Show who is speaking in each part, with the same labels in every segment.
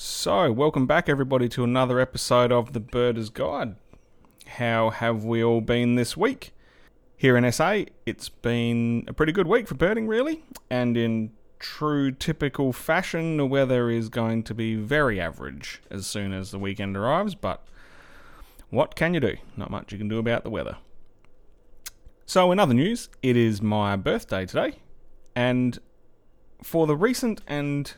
Speaker 1: So, welcome back, everybody, to another episode of The Birder's Guide. How have we all been this week? Here in SA, it's been a pretty good week for birding, really, and in true typical fashion, the weather is going to be very average as soon as the weekend arrives, but what can you do? Not much you can do about the weather. So, in other news, it is my birthday today, and for the recent and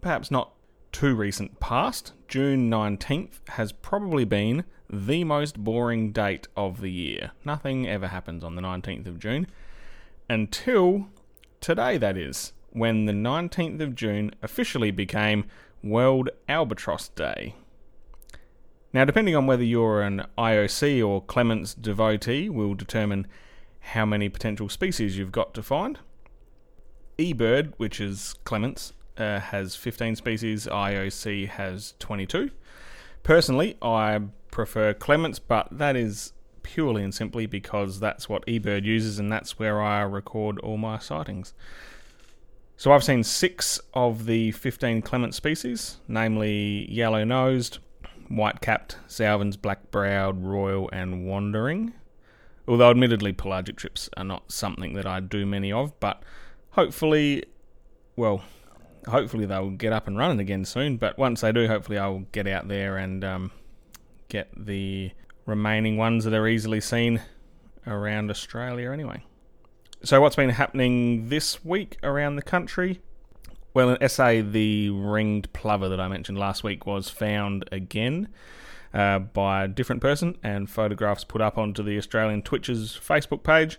Speaker 1: perhaps not too recent past, June 19th has probably been the most boring date of the year. Nothing ever happens on the 19th of June until today, that is, when the 19th of June officially became World Albatross Day. Now, depending on whether you're an IOC or Clements devotee, will determine how many potential species you've got to find. eBird, which is Clements, uh, has 15 species, IOC has 22. Personally, I prefer Clements, but that is purely and simply because that's what eBird uses and that's where I record all my sightings. So I've seen six of the 15 Clement species, namely yellow nosed, white capped, Salvins, black browed, royal, and wandering. Although, admittedly, pelagic trips are not something that I do many of, but hopefully, well, hopefully they'll get up and running again soon. But once they do, hopefully I'll get out there and um, get the remaining ones that are easily seen around Australia anyway. So, what's been happening this week around the country? Well, in SA, the ringed plover that I mentioned last week was found again uh, by a different person, and photographs put up onto the Australian Twitchers Facebook page.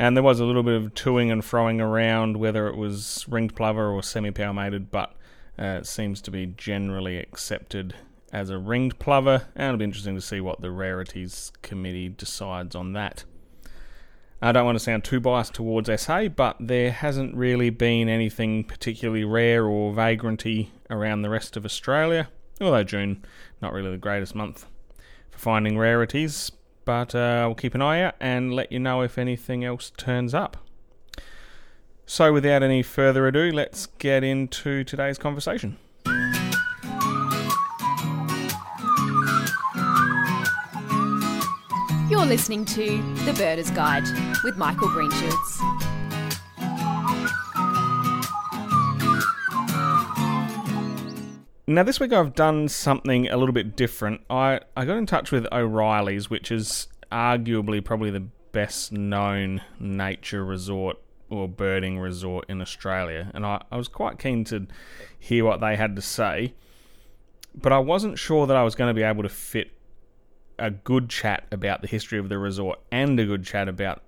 Speaker 1: And there was a little bit of toing and froing around whether it was ringed plover or semi palmated, but uh, it seems to be generally accepted as a ringed plover, and it'll be interesting to see what the Rarities Committee decides on that. I don't want to sound too biased towards SA, but there hasn't really been anything particularly rare or vagranty around the rest of Australia, although June, not really the greatest month for finding rarities, but uh, we'll keep an eye out and let you know if anything else turns up. So, without any further ado, let's get into today's conversation.
Speaker 2: You're listening to The Birder's Guide with Michael Greenshoots.
Speaker 1: Now, this week I've done something a little bit different. I, I got in touch with O'Reilly's, which is arguably probably the best known nature resort or birding resort in Australia. And I, I was quite keen to hear what they had to say. But I wasn't sure that I was going to be able to fit a good chat about the history of the resort and a good chat about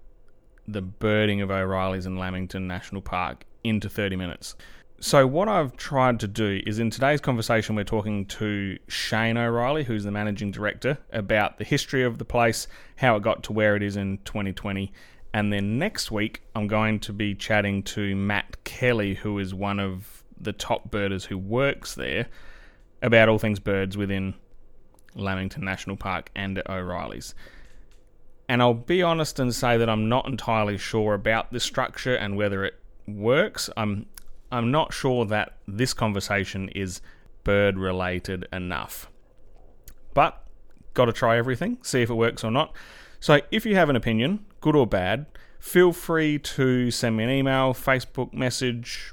Speaker 1: the birding of O'Reilly's in Lamington National Park into 30 minutes. So, what I've tried to do is in today's conversation, we're talking to Shane O'Reilly, who's the managing director, about the history of the place, how it got to where it is in 2020. And then next week, I'm going to be chatting to Matt Kelly, who is one of the top birders who works there, about all things birds within Lamington National Park and O'Reilly's. And I'll be honest and say that I'm not entirely sure about the structure and whether it works. I'm I'm not sure that this conversation is bird related enough. But got to try everything, see if it works or not. So if you have an opinion, good or bad, feel free to send me an email, Facebook message.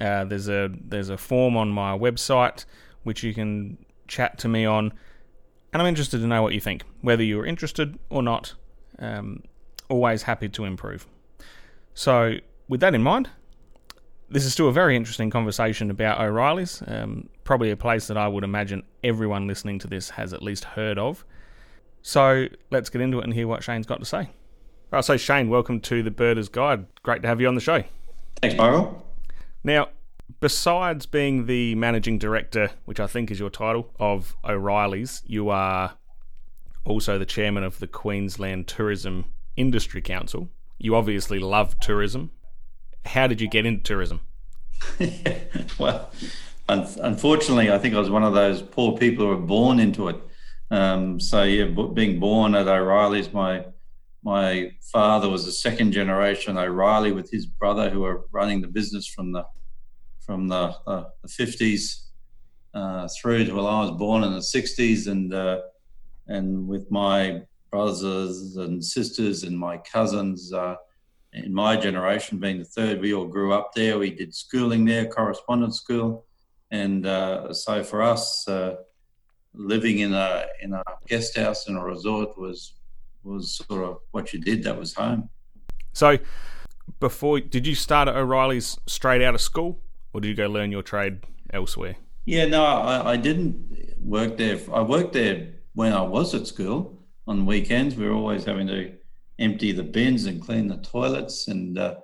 Speaker 1: Uh, there's a there's a form on my website which you can chat to me on, and I'm interested to know what you think, whether you're interested or not. Um, always happy to improve. So with that in mind, this is still a very interesting conversation about O'Reilly's. Um, probably a place that I would imagine everyone listening to this has at least heard of. So let's get into it and hear what Shane's got to say. Right, so Shane, welcome to the Birder's Guide. Great to have you on the show.
Speaker 3: Thanks, Michael.
Speaker 1: Now, besides being the managing director, which I think is your title, of O'Reilly's, you are also the chairman of the Queensland Tourism Industry Council. You obviously love tourism how did you get into tourism?
Speaker 3: well, un- unfortunately, I think I was one of those poor people who were born into it. Um, so yeah, b- being born at O'Reilly's, my my father was a second generation O'Reilly with his brother who were running the business from the from the, 50s uh, through to well, I was born in the '60s, and uh, and with my brothers and sisters and my cousins uh, in my generation, being the third, we all grew up there. We did schooling there, correspondence school, and uh, so for us, uh, living in a in a guest house in a resort was was sort of what you did. That was home.
Speaker 1: So, before did you start at O'Reilly's straight out of school, or did you go learn your trade elsewhere?
Speaker 3: Yeah, no, I, I didn't work there. I worked there when I was at school on weekends. We were always having to empty the bins and clean the toilets, and uh,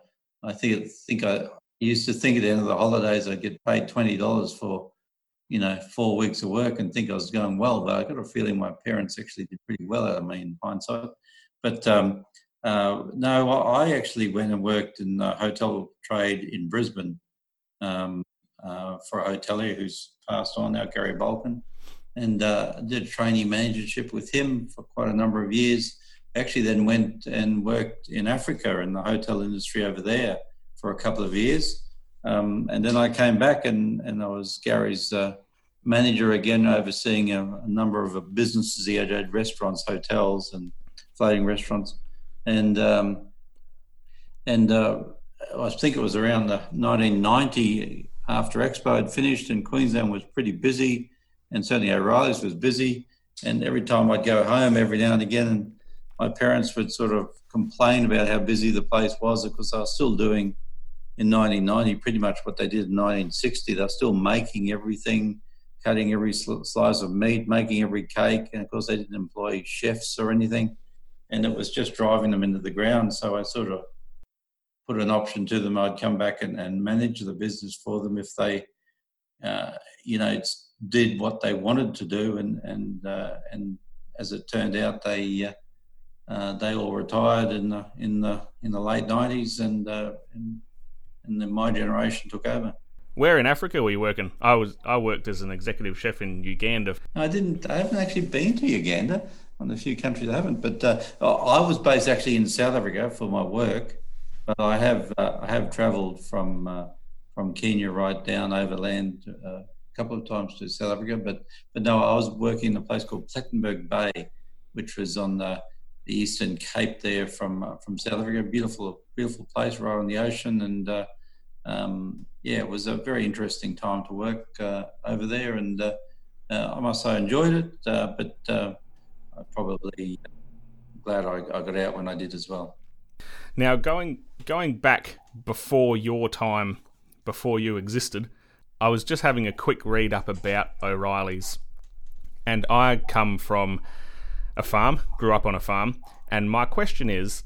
Speaker 3: I think think I used to think at the end of the holidays I'd get paid twenty dollars for you know four weeks of work and think I was going well, but I got a feeling my parents actually did pretty well out of me in hindsight. But um, uh, no, I actually went and worked in the hotel trade in Brisbane um, uh, for a hotelier who's passed on now, Gary Balkin, and uh, did a trainee managership with him for quite a number of years. Actually, then went and worked in Africa in the hotel industry over there for a couple of years. Um, and then I came back and, and I was Gary's uh, manager again, overseeing a, a, number of businesses. He had restaurants, hotels, and floating restaurants and um, and uh, I think it was around the 1990 after Expo had finished and Queensland was pretty busy, and certainly O'Reilly's was busy. And every time I'd go home, every now and again, my parents would sort of complain about how busy the place was because I was still doing in 1990 pretty much what they did in 1960. They're still making everything, cutting every slice of meat, making every cake, and of course they didn't employ chefs or anything and it was just driving them into the ground. So I sort of put an option to them. I'd come back and, and manage the business for them if they, uh, you know, did what they wanted to do. And and uh, and as it turned out, they uh, uh they all retired in the in the in the late nineties, and, uh, and and then my generation took over.
Speaker 1: Where in Africa were you working? I was I worked as an executive chef in Uganda.
Speaker 3: I didn't. I haven't actually been to Uganda on a few countries I haven't. But uh, I was based actually in South Africa for my work, but I have uh, I have travelled from uh, from Kenya right down overland uh, a couple of times to South Africa. But but no, I was working in a place called Plettenberg Bay, which was on the, the eastern Cape there from uh, from South Africa. Beautiful beautiful place right on the ocean and. Uh, um, yeah, it was a very interesting time to work over there, and I must say I enjoyed it. but I'm probably glad I, I got out when I did as well.
Speaker 1: Now, going going back before your time, before you existed, I was just having a quick read up about O'Reilly's, and I come from a farm, grew up on a farm, and my question is,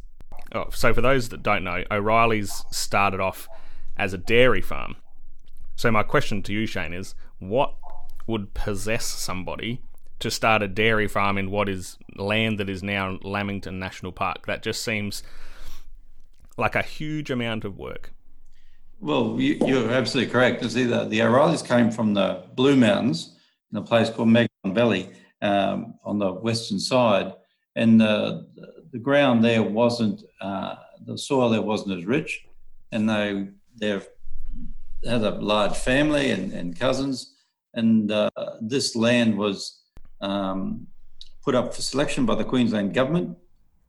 Speaker 1: oh, so for those that don't know, O'Reilly's started off as a dairy farm. So my question to you, Shane, is what would possess somebody to start a dairy farm in what is land that is now Lamington National Park. That just seems like a huge amount of work.
Speaker 3: Well, you, are absolutely correct. You see, the, the O'Reillys came from the Blue Mountains in a place called Megalong Valley um, on the western side, and the, the ground there wasn't, uh, the soil there wasn't as rich, and they they had a large family and, and cousins, and uh, this land was um, put up for selection by the Queensland government,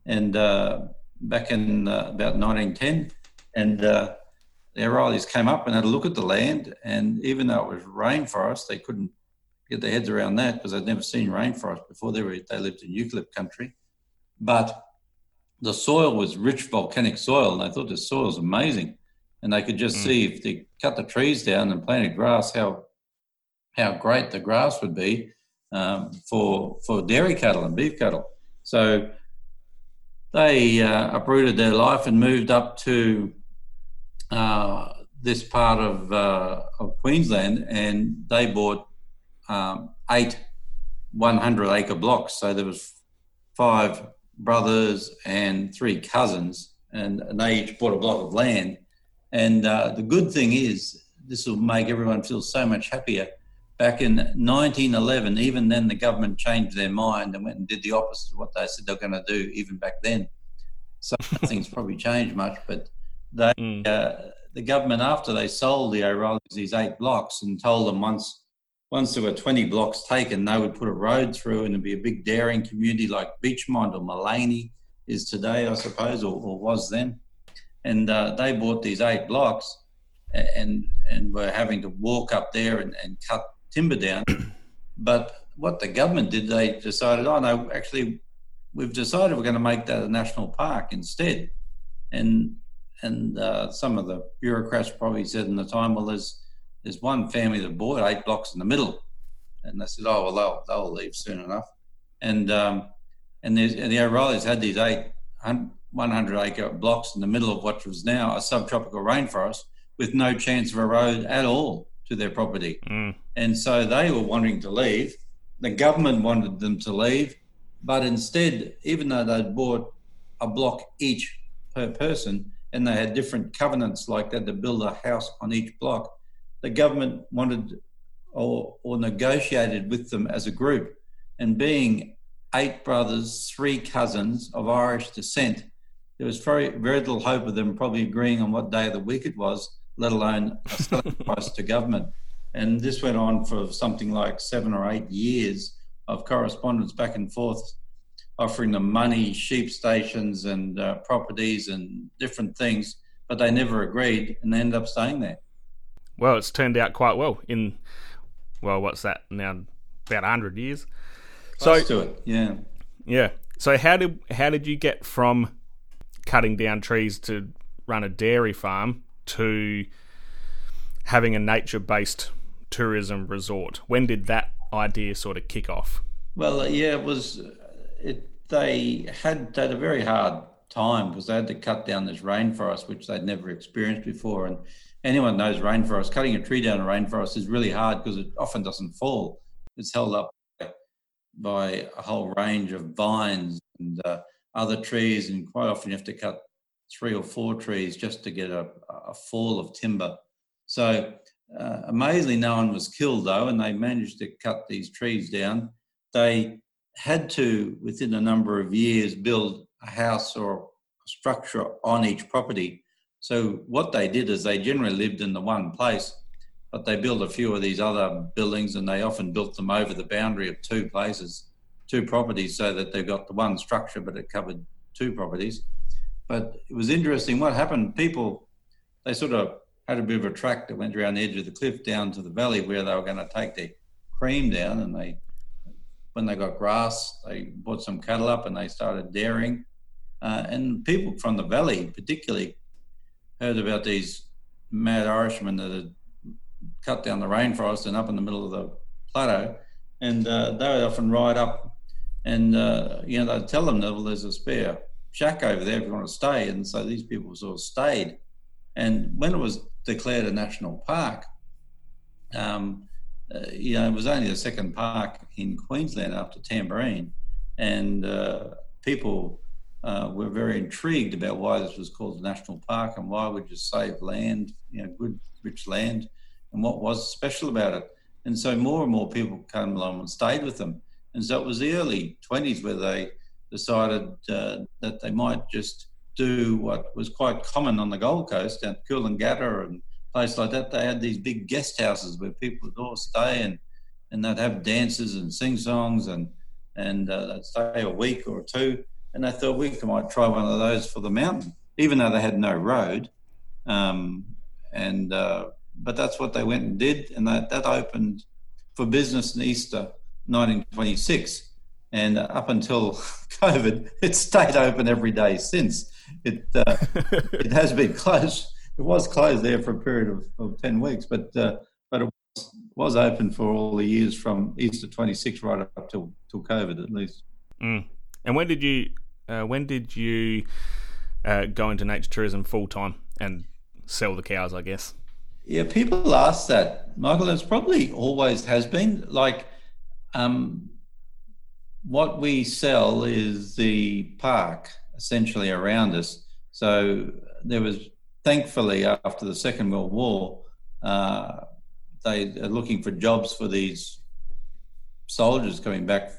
Speaker 3: and uh, back in uh, about 1910, and uh, the O'Reillys came up and had a look at the land, and even though it was rainforest, they couldn't get their heads around that because they'd never seen rainforest before. They were they lived in eucalypt country, but the soil was rich volcanic soil, and they thought the soil was amazing. And they could just mm. see if they cut the trees down and planted grass, how how great the grass would be um, for for dairy cattle and beef cattle. So they uh, uprooted their life and moved up to uh, this part of uh, of Queensland, and they bought um, eight 100 acre blocks. So there was five brothers and three cousins, and, and they each bought a block of land. And uh, the good thing is, this will make everyone feel so much happier back in 1911, even then the government changed their mind and went and did the opposite of what they said they were going to do, even back then. So things probably changed much, but they, mm. uh, the government, after they sold the O'Reillys these eight blocks and told them once once there were 20 blocks taken, they would put a road through and it'd be a big dairying community like Beechmont or Maleny is today, I suppose, or, or was then. And uh, they bought these eight blocks and and were having to walk up there and, and cut timber down. but what the government did, they decided, oh no, actually, we've decided we're going to make that a national park instead. And and uh, some of the bureaucrats probably said in the time, well, there's there's one family that bought eight blocks in the middle, and they said, oh well, they'll they'll leave soon enough. And um, and, and the O'Reillys had these eight 100 acre blocks in the middle of what was now a subtropical rainforest with no chance of a road at all to their property. Mm. And so they were wanting to leave. The government wanted them to leave, but instead, even though they'd bought a block each per person and they had different covenants like that to build a house on each block, the government wanted or, or negotiated with them as a group. And being eight brothers, three cousins of Irish descent, there was very, very little hope of them probably agreeing on what day of the week it was let alone a selling price to government. And this went on for something like seven or eight years of correspondence back and forth, offering them money, sheep stations, and uh, properties and different things. But they never agreed, and they ended up staying there.
Speaker 1: Well, it's turned out quite well in, well, what's that now? About hundred years.
Speaker 3: Close so, to it, yeah,
Speaker 1: yeah. So how did how did you get from cutting down trees to run a dairy farm to having a nature based tourism resort. When did that idea sort of kick off?
Speaker 3: Well, uh, yeah, it was. It, they had they had a very hard time because they had to cut down this rainforest, which they'd never experienced before. And anyone knows rainforest. Cutting a tree down a rainforest is really hard because it often doesn't fall. It's held up by a whole range of vines and uh, other trees, and quite often you have to cut three or four trees just to get a, a fall of timber. So uh, amazingly, no one was killed though, and they managed to cut these trees down. They had to, within a number of years, build a house or a structure on each property. So what they did is they generally lived in the one place, but they built a few of these other buildings, and they often built them over the boundary of two places, two properties, so that they got the one structure, but it covered two properties. But it was interesting what happened. People, they sort of had a bit of a track that went around the edge of the cliff down to the valley where they were going to take their cream down. And they, when they got grass, they brought some cattle up and they started dairying. Uh, and people from the valley, particularly, heard about these mad Irishmen that had cut down the rainforest and up in the middle of the plateau. And uh, they would often ride up and, uh, you know, they'd tell them that, well, there's a spare shack over there if you want to stay. And so these people sort of stayed. And when it was declared a national park, um, uh, you know, it was only the second park in Queensland after Tamborine. And uh, people uh, were very intrigued about why this was called a national park and why we just save land, you know, good, rich land, and what was special about it. And so more and more people came along and stayed with them. And so it was the early 20s where they decided uh, that they might just do what was quite common on the Gold Coast at Coolangatta and places like that. They had these big guest houses where people would all stay and, and they'd have dances and sing songs and and uh, they'd stay a week or two. And they thought we might try one of those for the mountain, even though they had no road. Um, and uh, but that's what they went and did, and that, that opened for business in Easter 1926 and up until COVID, it's stayed open every day since. It uh, it has been closed. It was closed there for a period of, of ten weeks, but uh, but it was, was, open for all the years from Easter twenty six right up till till COVID at least.
Speaker 1: Mm. And when did you uh, when did you uh, go into nature tourism full time and sell the cows? I guess.
Speaker 3: Yeah, people ask that, Michael. It's probably always has been like. Um, what we sell is the park essentially around us. So there was, thankfully, after the Second World War, uh, they are looking for jobs for these soldiers coming back,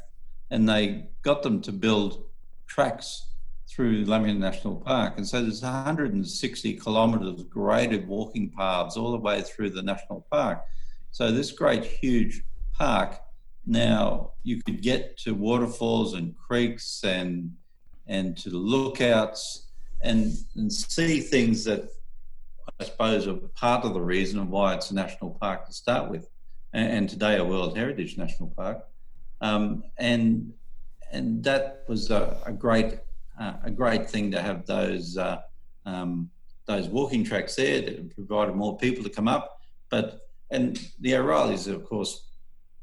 Speaker 3: and they got them to build tracks through Lamington National Park. And so there's 160 kilometres of graded walking paths all the way through the national park. So this great, huge park, now you could get to waterfalls and creeks and and to lookouts and and see things that I suppose are part of the reason why it's a national park to start with, and, and today a World Heritage National Park, um, and and that was a, a great uh, a great thing to have those uh, um, those walking tracks there that provided more people to come up, but and the O'Reillys, of course,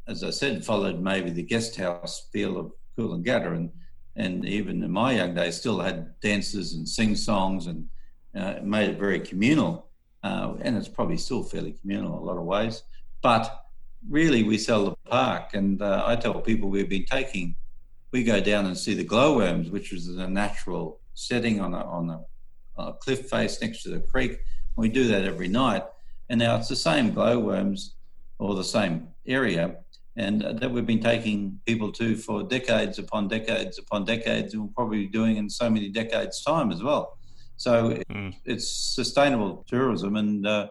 Speaker 3: as I said, followed maybe the guest house feel of Coolangatta and and even in my young days still had dances and sing songs and uh, made it very communal. Uh, and it's probably still fairly communal in a lot of ways. But really, we sell the park. And uh, I tell people we've been taking, we go down and see the glowworms, which is a natural setting on a, on a, on a cliff face next to the creek. We do that every night. And now it's the same glowworms or the same area and that we've been taking people to for decades upon decades upon decades, and we'll probably be doing in so many decades' time as well. So mm. it's sustainable tourism, and uh,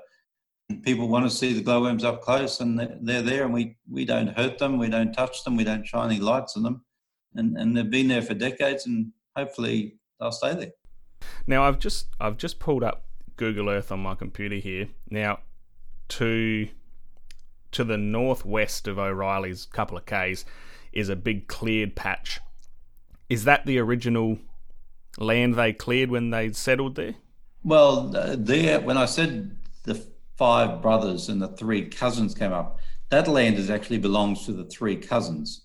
Speaker 3: people want to see the glowworms up close, and they're there, and we, we don't hurt them, we don't touch them, we don't shine any lights on them, and, and they've been there for decades, and hopefully they'll stay there.
Speaker 1: Now I've just I've just pulled up Google Earth on my computer here. Now to to the northwest of O'Reilly's couple of Ks is a big cleared patch. Is that the original land they cleared when they settled there?
Speaker 3: Well, uh, there, when I said the five brothers and the three cousins came up, that land is actually belongs to the three cousins.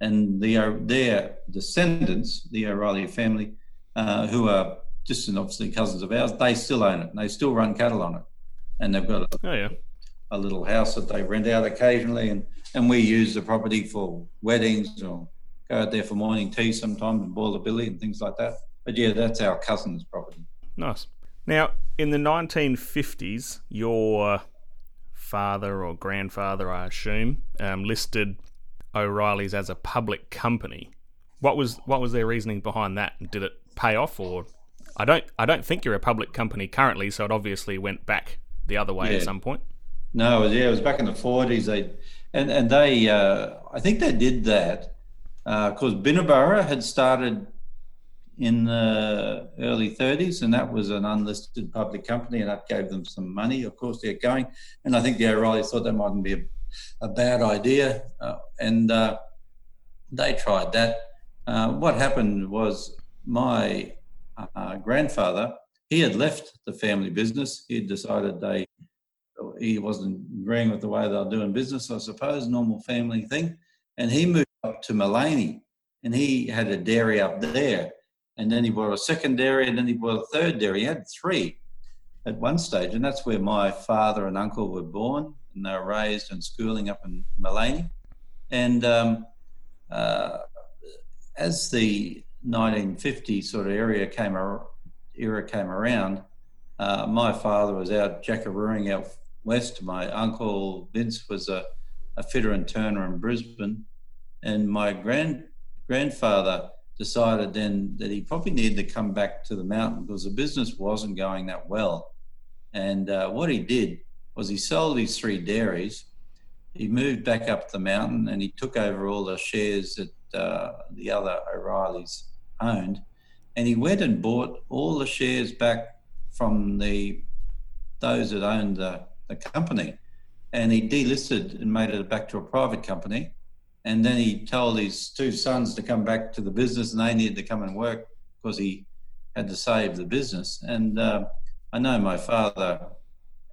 Speaker 3: And the, their descendants, the O'Reilly family, uh, who are distant, obviously cousins of ours, they still own it and they still run cattle on it. And they've got a,
Speaker 1: oh, yeah
Speaker 3: a little house that they rent out occasionally, and, and we use the property for weddings or go out there for morning tea sometimes and boil a billy and things like that. But yeah, that's our cousin's property.
Speaker 1: Nice. Now, in the 1950s, your father or grandfather, I assume, um, listed O'Reilly's as a public company. What was what was their reasoning behind that? Did it pay off, or I don't I don't think you're a public company currently, so it obviously went back the other way yeah. at some point.
Speaker 3: No, yeah, it was back in the forties. They and and they, uh, I think they did that because uh, Binnaburra had started in the early 30s, and that was an unlisted public company, and that gave them some money. Of course, they're going, and I think the O'Reillys thought that mightn't be a, a bad idea, uh, and uh, they tried that. Uh, what happened was my uh, grandfather he had left the family business. He had decided they he wasn't agreeing with the way they were doing business, I suppose, normal family thing. And he moved up to Maleny and he had a dairy up there. And then he bought a second dairy and then he bought a third dairy. He had three at one stage. And that's where my father and uncle were born and they were raised and schooling up in Maleny. And um, uh, as the 1950 sort of area came ar- era came around, uh, my father was out jackarooing out west. My uncle Vince was a, a fitter and turner in Brisbane, and my grand grandfather decided then that he probably needed to come back to the mountain because the business wasn't going that well. And uh, what he did was he sold his three dairies. He moved back up the mountain and he took over all the shares that uh, the other O'Reillys owned. And he went and bought all the shares back from the those that owned the a company. And he delisted and made it back to a private company. And then he told his two sons to come back to the business and they needed to come and work because he had to save the business. And uh, I know my father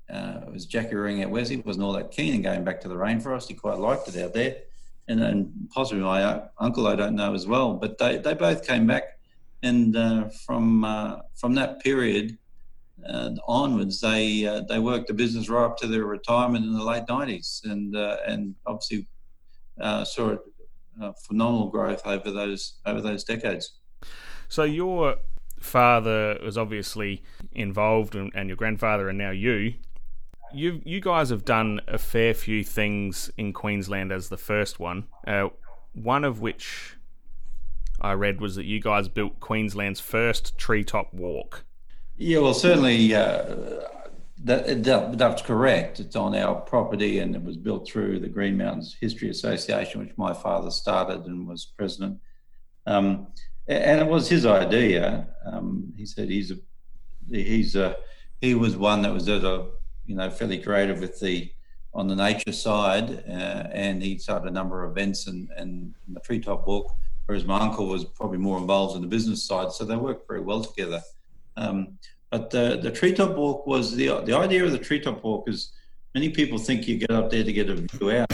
Speaker 3: uh, was jackarooing at Wesley, wasn't all that keen in going back to the rainforest. He quite liked it out there. And, and possibly my uncle, I don't know as well. But they, they both came back. And uh, from, uh, from that period, uh, onwards, they uh, they worked the business right up to their retirement in the late nineties, and uh, and obviously uh, saw a phenomenal growth over those over those decades.
Speaker 1: So your father was obviously involved, and, and your grandfather, and now you. You you guys have done a fair few things in Queensland as the first one. Uh, one of which I read was that you guys built Queensland's first treetop walk.
Speaker 3: Yeah, well, certainly uh, that, that, that's correct. It's on our property, and it was built through the Green Mountains History Association, which my father started and was president. Um, and it was his idea. Um, he said he's a he's a he was one that was at a you know fairly creative with the on the nature side, uh, and he started a number of events and, and the treetop walk. Whereas my uncle was probably more involved in the business side, so they worked very well together. Um, but the, the treetop walk was the the idea of the treetop walk is many people think you get up there to get a view out,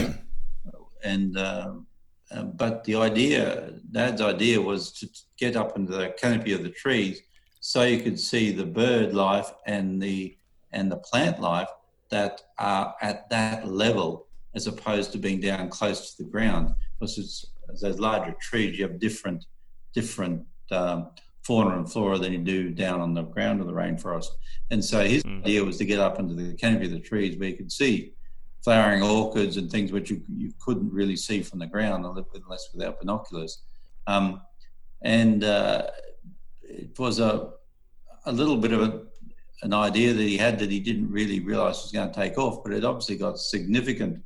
Speaker 3: and um, uh, but the idea, Dad's idea, was to get up into the canopy of the trees so you could see the bird life and the and the plant life that are at that level, as opposed to being down close to the ground. Because it's, those larger trees, you have different different um, fauna and flora than you do down on the ground of the rainforest. And so his mm. idea was to get up into the canopy of the trees where you could see flowering orchids and things which you, you couldn't really see from the ground unless without binoculars. Um, and uh, it was a, a little bit of a, an idea that he had that he didn't really realize was going to take off, but it obviously got significant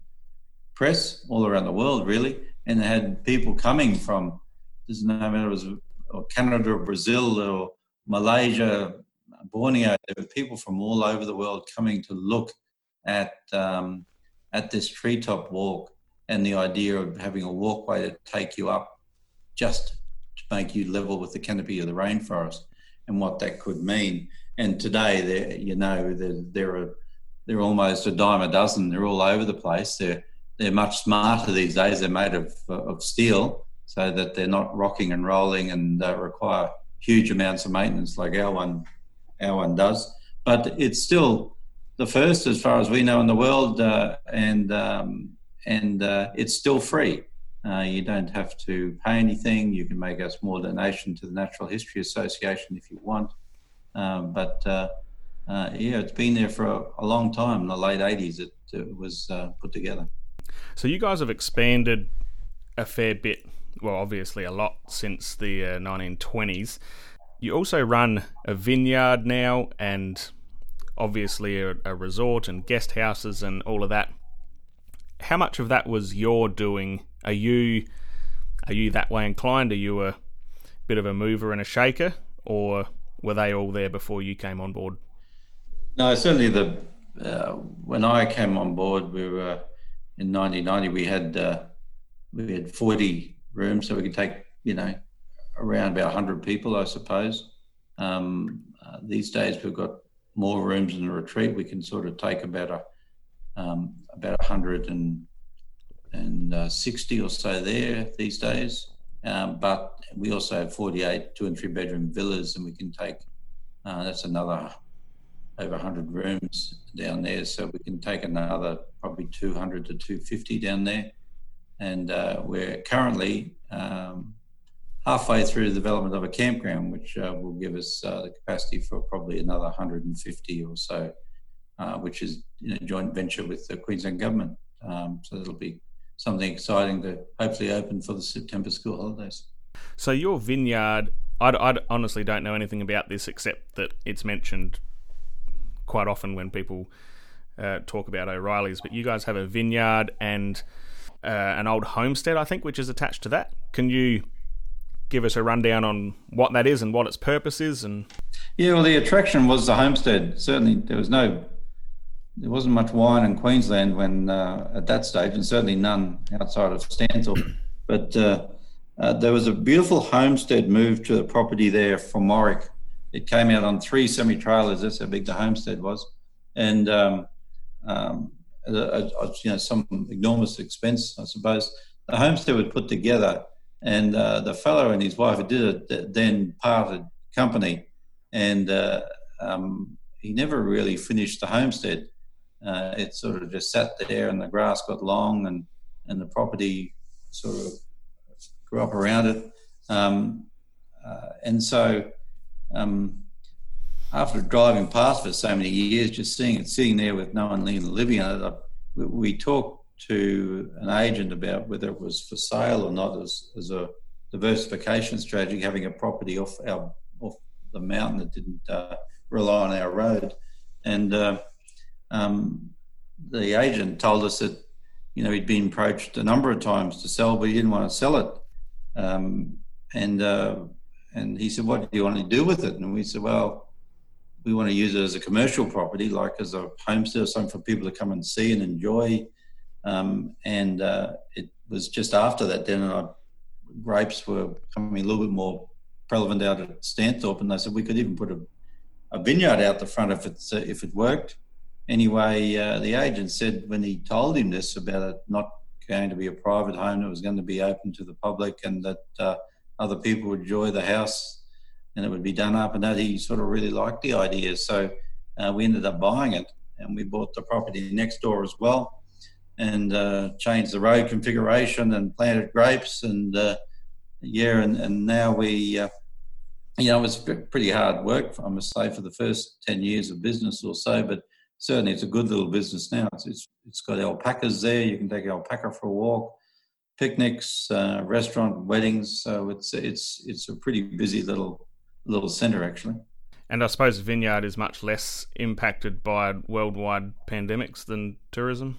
Speaker 3: press all around the world, really. And they had people coming from, doesn't whether it was or Canada or Brazil or Malaysia, Borneo. There were people from all over the world coming to look at um, at this treetop walk and the idea of having a walkway to take you up just to make you level with the canopy of the rainforest and what that could mean. And today, there, you know, there, there are they're almost a dime a dozen. They're all over the place. They're they're much smarter these days. They're made of of steel, so that they're not rocking and rolling and uh, require huge amounts of maintenance like our one our one does. But it's still the first, as far as we know, in the world, uh, and um, and uh, it's still free. Uh, you don't have to pay anything. You can make a small donation to the Natural History Association if you want. Um, but uh, uh, yeah, it's been there for a, a, long time. In the late '80s, it, it was put together.
Speaker 1: So you guys have expanded a fair bit. Well, obviously a lot since the 1920s. You also run a vineyard now, and obviously a, a resort and guest houses and all of that. How much of that was your doing? Are you are you that way inclined? Are you a bit of a mover and a shaker, or were they all there before you came on board?
Speaker 3: No, certainly the uh, when I came on board, we were in 1990. We had uh, we had 40 rooms, so we could take you know around about 100 people, I suppose. Um, uh, these days, we've got more rooms in the retreat, we can sort of take about a um, about 160 uh, or so there these days. Um, but we also have 48 two and three bedroom villas, and we can take uh, that's another over 100 rooms down there. So we can take another probably 200 to 250 down there. And uh, we're currently um, halfway through the development of a campground, which uh, will give us uh, the capacity for probably another 150 or so, uh, which is in a joint venture with the Queensland government. Um, so it'll be something exciting to hopefully open for the September school holidays.
Speaker 1: So your vineyard, I, honestly don't know anything about this except that it's mentioned quite often when people uh, talk about O'Reilly's. But you guys have a vineyard and uh, an old homestead, I think, which is attached to that. Can you give us a rundown on what that is and what its purpose is and
Speaker 3: yeah well the attraction was the homestead. Certainly there was no there wasn't much wine in queensland when uh, at that stage and certainly none outside of Stanthorpe. But uh, uh, there was a beautiful homestead moved to the property there from Warwick. It came out on three semi trailers that's how big the homestead was. And um, um, you know some enormous expense i suppose the homestead was put together and uh, the fellow and his wife who did it then parted company, and uh, um, he never really finished the homestead. Uh, it sort of just sat there, and the grass got long, and and the property sort of grew up around it. Um, uh, and so, um, after driving past for so many years, just seeing it sitting there with no one living in it, we, we talked to an agent about whether it was for sale or not as, as a diversification strategy, having a property off our off the mountain that didn't uh, rely on our road. And uh, um, the agent told us that you know he'd been approached a number of times to sell, but he didn't want to sell it. Um, and uh, and he said, "What do you want to do with it?" And we said, "Well, we want to use it as a commercial property, like as a homestead or something for people to come and see and enjoy." Um, and uh, it was just after that then I, grapes were becoming a little bit more prevalent out at Stanthorpe, and they said we could even put a, a vineyard out the front if it's uh, if it worked. Anyway, uh, the agent said when he told him this about it not going to be a private home, it was going to be open to the public, and that uh, other people would enjoy the house, and it would be done up, and that he sort of really liked the idea. So uh, we ended up buying it, and we bought the property next door as well and uh, changed the road configuration and planted grapes and uh, yeah, and, and now we, uh, you know, it was pretty hard work, I must say, for the first 10 years of business or so, but certainly it's a good little business now. It's, it's, it's got alpacas there. You can take alpaca for a walk, picnics, uh, restaurant, weddings. So it's, it's, it's a pretty busy little, little centre actually.
Speaker 1: And I suppose Vineyard is much less impacted by worldwide pandemics than tourism.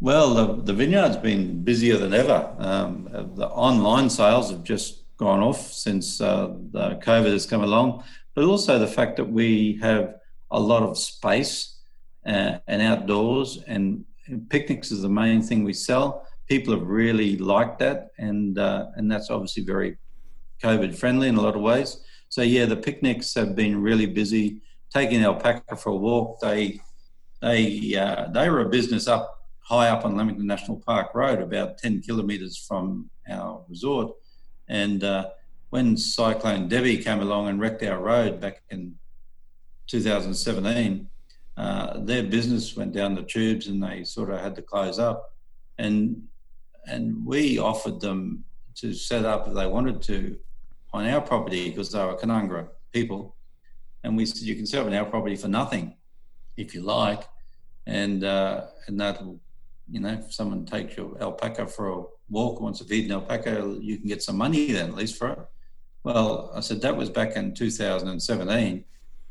Speaker 3: Well, the, the vineyard's been busier than ever. Um, the online sales have just gone off since uh, the COVID has come along, but also the fact that we have a lot of space uh, and outdoors, and, and, picnics is the main thing we sell. People have really liked that, and uh, and that's obviously very COVID friendly in a lot of ways. So yeah, the picnics have been really busy. Taking alpaca for a walk, they they uh, they were a business up high up on Lamington National Park Road, about 10 kilometres from our resort. And uh, when Cyclone Debbie came along and wrecked our road back in 2017, uh, their business went down the tubes and they sort of had to close up. And and we offered them to set up if they wanted to on our property because they were Canungra people. And we said, you can up on our property for nothing if you like. And uh, and that'll you know, if someone takes your alpaca for a walk, wants to feed an alpaca, you can get some money then at least for it. Well, I said that was back in 2017,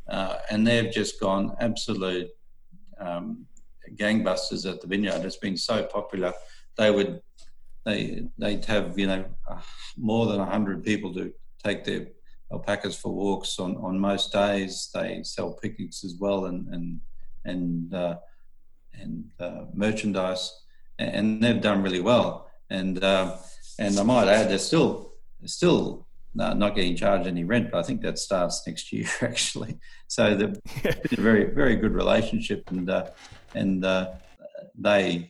Speaker 3: uh, and they've just gone absolute um, gangbusters at the vineyard. It's been so popular. They would they they'd have you know more than hundred people to take their alpacas for walks on, on most days. They sell picnics as well, and and and uh, and uh, merchandise, and they've done really well. And uh, and I might add, they're still they're still not getting charged any rent, but I think that starts next year actually. So been a very very good relationship, and uh, and uh, they.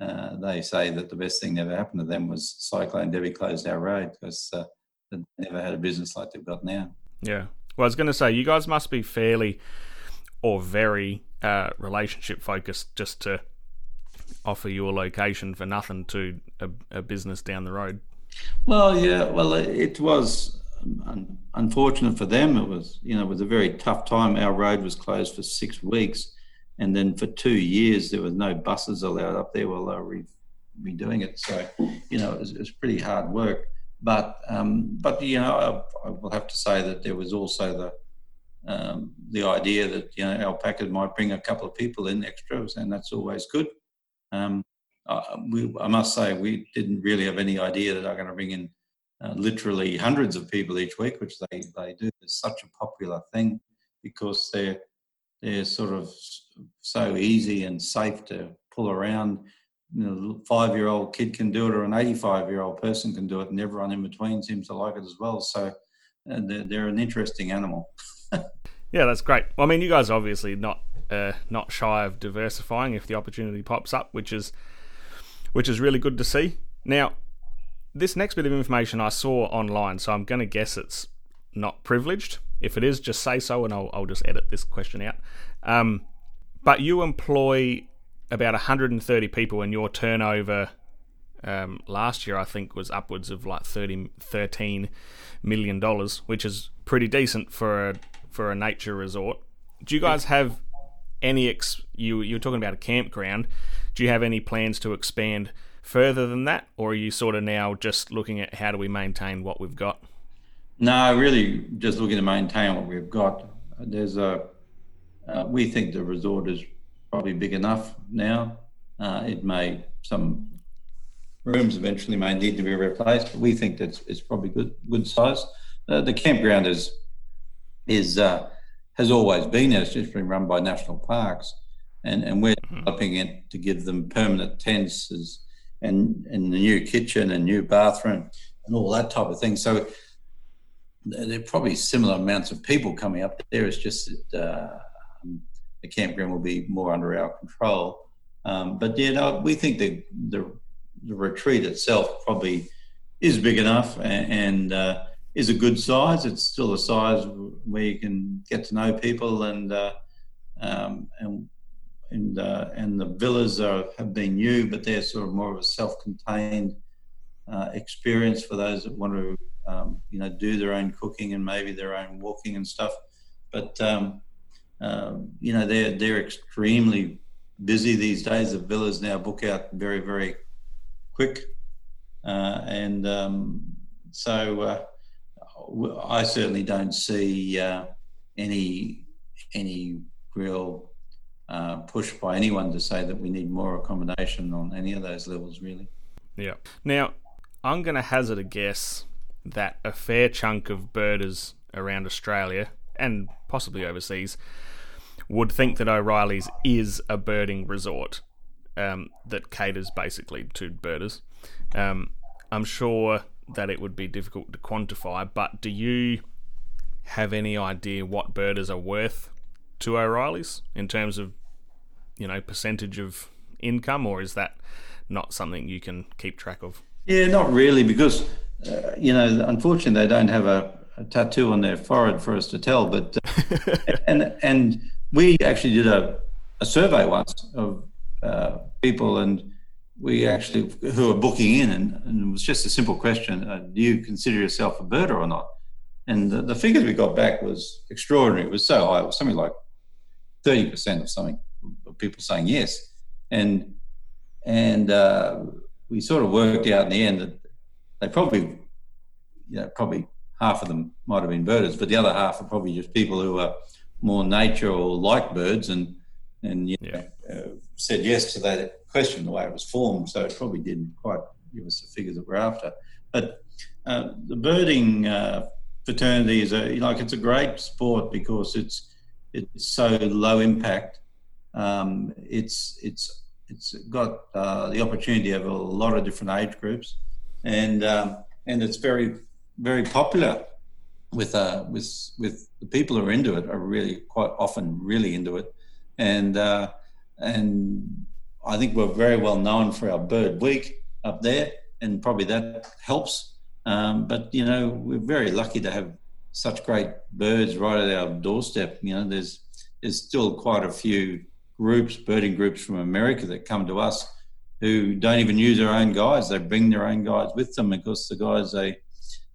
Speaker 3: Uh, they say that the best thing that ever happened to them was Cyclone Debbie closed our road because never had a business like they've got now.
Speaker 1: Yeah. Well, I was going to say, you guys must be fairly or very uh, relationship focused just to offer your location for nothing to a, a business down the road.
Speaker 3: Well, yeah, well, it was um, unfortunate for them. It was, you know, it was a very tough time. Our road was closed for six weeks, and then for two years there was no buses allowed up there while they were re- redoing it. So, you know, it was, it was pretty hard work. But, um, but you know, I, I, will have to say that there was also the um, the idea that you know alpaca might bring a couple of people in extras, and that's always good. Um, I, we, I must say we didn't really have any idea that I'm going to bring in uh, literally hundreds of people each week, which they, they do. It's such a popular thing because they're they're sort of so easy and safe to pull around. You know, five year old kid can do it, or an 85 year old person can do it, and everyone in between seems to like it as well. So uh, they're, they're an interesting animal.
Speaker 1: yeah, that's great. Well, I mean, you guys are obviously not uh, not shy of diversifying if the opportunity pops up, which is which is really good to see. Now, this next bit of information I saw online, so I'm going to guess it's not privileged. If it is, just say so, and I'll, I'll just edit this question out. Um, but you employ about 130 people, and your turnover um, last year, I think, was upwards of like 30, 13 million dollars, which is pretty decent for a for a nature resort. Do you guys have any ex? You you're talking about a campground. Do you have any plans to expand further than that, or are you sort of now just looking at how do we maintain what we've got?
Speaker 3: No, really, just looking to maintain what we've got. There's a uh, we think the resort is probably big enough now. Uh, it may some rooms eventually may need to be replaced, but we think that it's probably good good size. Uh, the campground is is uh, has always been there. It's just been run by national parks, and and we're mm-hmm. developing it to give them permanent tents as, and and the new kitchen and new bathroom and all that type of thing. So there are probably similar amounts of people coming up there. It's just that uh, the campground will be more under our control. Um, but yeah, no, we think the, the, the retreat itself probably is big enough and, and uh, is a good size. It's still a size where you can get to know people and uh, um, and and uh, and the villas are, have been new, but they're sort of more of a self-contained uh, experience for those that want to um, you know do their own cooking and maybe their own walking and stuff. But um, um, you know they're they're extremely busy these days. The villas now book out very very quick, uh, and um, so uh, I certainly don't see uh, any any real uh, push by anyone to say that we need more accommodation on any of those levels, really.
Speaker 1: Yeah. Now, I'm going to hazard a guess that a fair chunk of birders around Australia and possibly overseas would think that O'Reilly's is a birding resort um, that caters basically to birders. Um, I'm sure that it would be difficult to quantify, but do you have any idea what birders are worth to O'Reilly's in terms of, you know, percentage of income, or is that not something you can keep track of?
Speaker 3: Yeah, not really, because uh, you know, unfortunately, they don't have a, a, tattoo on their forehead for us to tell. But uh, and and we actually did a, a survey once of uh, people, and we actually who are booking in, and, and, it was just a simple question: uh, Do you consider yourself a birder or not? And the, the figures we got back was extraordinary. It was so high. It was something like thirty percent of something of people saying yes, and and uh, we sort of worked out in the end that they probably, you know, probably half of them might have been birders, but the other half are probably just people who are more nature or like birds and and you know, yeah. uh, said yes to that question the way it was formed. So it probably didn't quite give us the figures that we're after. But uh, the birding uh, fraternity is a like it's a great sport because it's it's so low impact. Um, it's it's it's got uh, the opportunity of a lot of different age groups and um, and it's very very popular with uh, with with the people who are into it are really quite often really into it, and uh, and I think we're very well known for our bird week up there, and probably that helps. Um, but you know we're very lucky to have such great birds right at our doorstep. You know there's there's still quite a few groups, birding groups from America that come to us who don't even use their own guides. They bring their own guides with them because the guys they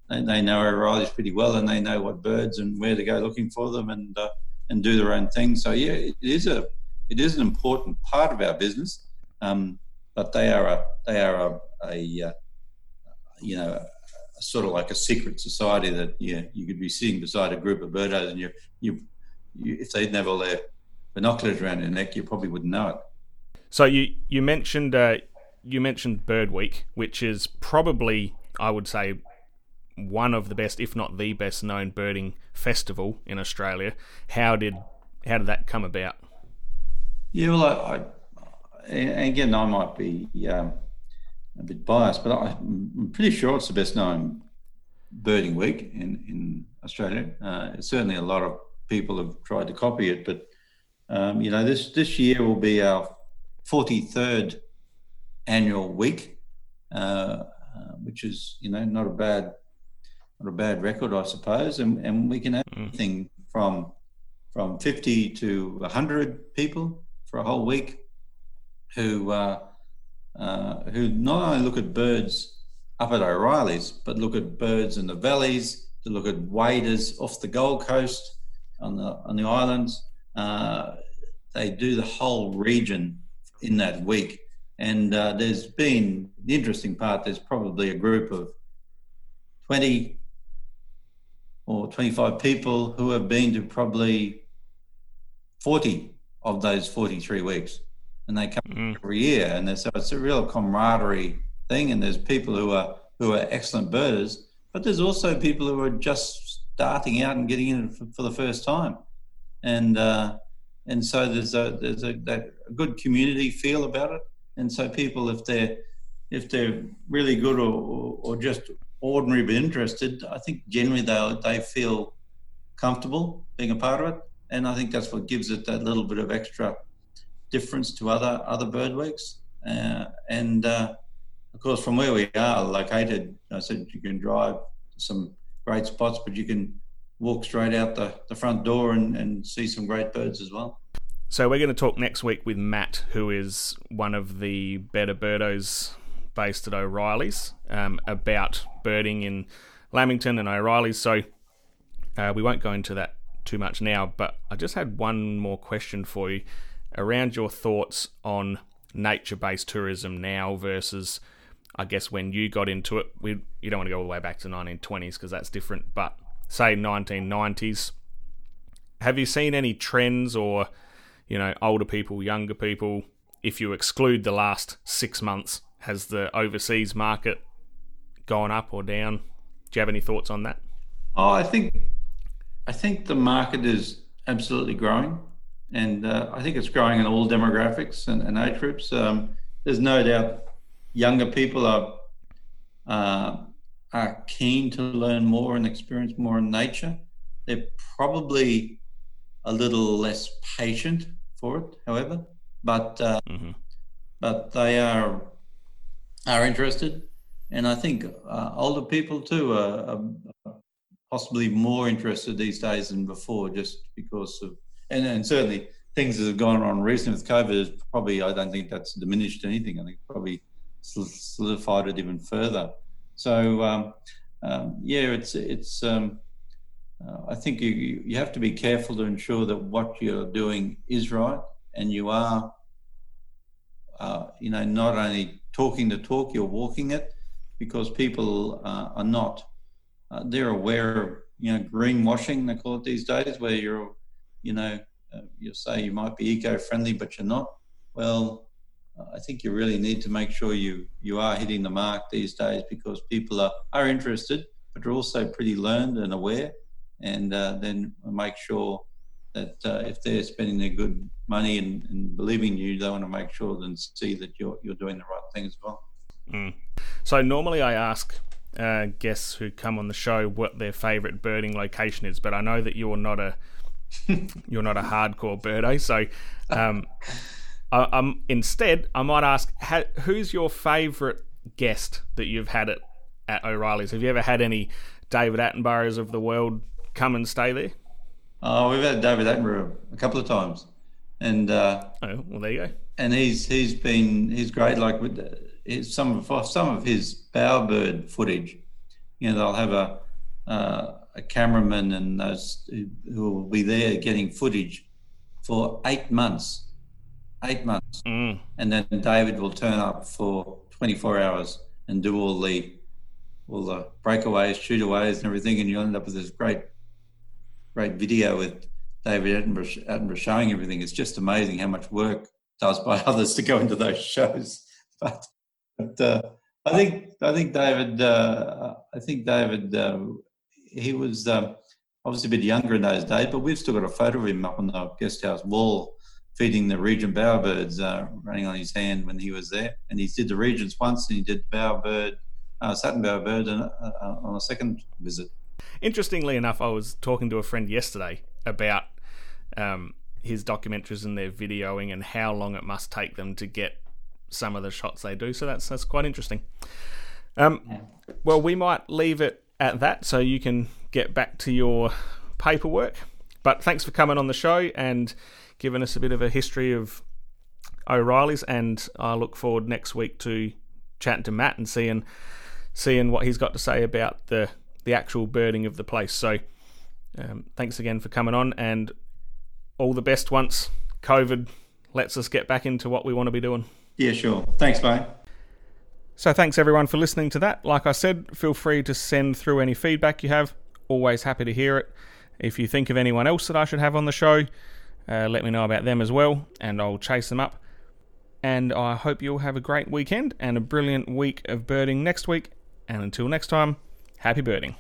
Speaker 3: they, they know O'Reilly's pretty well and they know what birds and where to go looking for them and uh, and do their own thing. So yeah, it is a it is an important part of our business, um, but they are a they are a, a uh, you know a, sort of like a secret society that yeah you could be sitting beside a group of birdos and you you, you if they didn't have all their binoculars around their neck, you probably wouldn't know it.
Speaker 1: So you you mentioned uh, you mentioned Bird Week, which is probably I would say one of the best, if not the best known birding festival in Australia. How did how did that come about?
Speaker 3: Yeah, well, I, I again I might be um, a bit biased, but I, am pretty sure it's the best known birding week in in Australia. Uh, certainly, a lot of people have tried to copy it, but um, you know this this year will be our 43rd annual week, uh, uh, which is you know not a bad not a bad record, I suppose. And, and we can have mm. anything from from 50 to 100 people for a whole week who uh, uh, who not only look at birds up at O'Reilly's, but look at birds in the valleys, to look at waders off the Gold Coast on the on the islands. Uh, they do the whole region in that week. And uh, there's been the interesting part. There's probably a group of 20 or 25 people who have been to probably 40 of those 43 weeks. And they come
Speaker 1: Mm.
Speaker 3: every year. And so it's a real camaraderie thing. And there's people who are who are excellent birders, but there's also people who are just starting out and getting in for, for the first time. And uh, and so there's a there's a, that, a good community feel about it. And so people, if they're if they're really good or, or, or just ordinary but interested, I think generally they they feel comfortable being a part of it, and I think that's what gives it that little bit of extra difference to other other bird weeks. Uh, and uh, of course, from where we are located, I said you can drive some great spots, but you can walk straight out the, the front door and, and see some great birds as well.
Speaker 1: So we're going to talk next week with Matt, who is one of the better birdos based at O'Reilly's, um, about birding in Lamington and O'Reilly's. So uh, we won't go into that too much now, but I just had one more question for you around your thoughts on nature-based tourism now versus, I guess, when you got into it. We you don't want to go all the way back to 1920s because that's different, but say 1990s. Have you seen any trends or you know, older people, younger people. If you exclude the last six months, has the overseas market gone up or down? Do you have any thoughts on that?
Speaker 3: Oh, I think I think the market is absolutely growing, and uh, I think it's growing in all demographics and, and age groups. Um, there's no doubt younger people are uh, are keen to learn more and experience more in nature. They're probably a little less patient for it, however, but uh,
Speaker 1: Mm-hmm.
Speaker 3: but they are are interested, and I think uh, older people too are, are possibly more interested these days than before, just because of and, and certainly things that have gone on recently with COVID is probably I don't think that's diminished anything. I think probably sol- solidified it even further. So um, um, yeah, it's it's. Um, uh, I think you you have to be careful to ensure that what you're doing is right, and you are, uh, you know, not only talking the talk, you're walking it, because people uh, are not. Uh, they're aware of you know greenwashing they call it these days, where you're, you know, uh, you say you might be eco-friendly, but you're not. Well, uh, I think you really need to make sure you you are hitting the mark these days because people are are interested, but they're also pretty learned and aware and uh, then make sure that uh, if they're spending their good money and, and believing you, they want to make sure and see that you're you're doing the right thing as well.
Speaker 1: Mm. So normally I ask uh, guests who come on the show what their favourite birding location is, but I know that you're not a you're not a hardcore birdo. So um, I, um, instead, I might ask, ha- who's your favourite guest that you've had at at O'Reilly's? Have you ever had any David Attenboroughs of the world come and stay there?
Speaker 3: Oh, we've had David Attenborough a couple of times, and uh,
Speaker 1: Oh, well, there you go.
Speaker 3: and he's he's been he's great. Like with uh, his, some of some of his bowerbird footage, you know, they'll have a uh, a cameraman and those who, who will be there getting footage for eight months, eight months,
Speaker 1: Mm.
Speaker 3: and then David will turn up for 24 hours and do all the all the breakaways, shootaways, and everything, and you end up with this great great video with David Attenborough, Attenborough showing everything. It's just amazing how much work does by others to go into those shows. But, but uh, I think I think David uh, I think David uh, he was um, obviously a bit younger in those days, but we've still got a photo of him up on the guest house wall feeding the Regent bowerbirds, uh, running on his hand when he was there. And he did the Regents once, and he did bowerbird, uh, satin bowerbird, and, uh, on a second visit.
Speaker 1: Interestingly enough, I was talking to a friend yesterday about um, his documentaries and their videoing and how long it must take them to get some of the shots they do. So that's that's quite interesting. Um, well, we might leave it at that, so you can get back to your paperwork. But thanks for coming on the show and giving us a bit of a history of O'Reilly's, and I look forward next week to chatting to Matt and seeing seeing what he's got to say about the the actual birding of the place. So, um, thanks again for coming on, and all the best once COVID lets us get back into what we want to be doing.
Speaker 3: Yeah, sure. Thanks, mate.
Speaker 1: So, thanks everyone for listening to that. Like I said, feel free to send through any feedback you have. Always happy to hear it. If you think of anyone else that I should have on the show, uh, let me know about them as well, and I'll chase them up. And I hope you'll have a great weekend and a brilliant week of birding next week. And until next time, happy birding.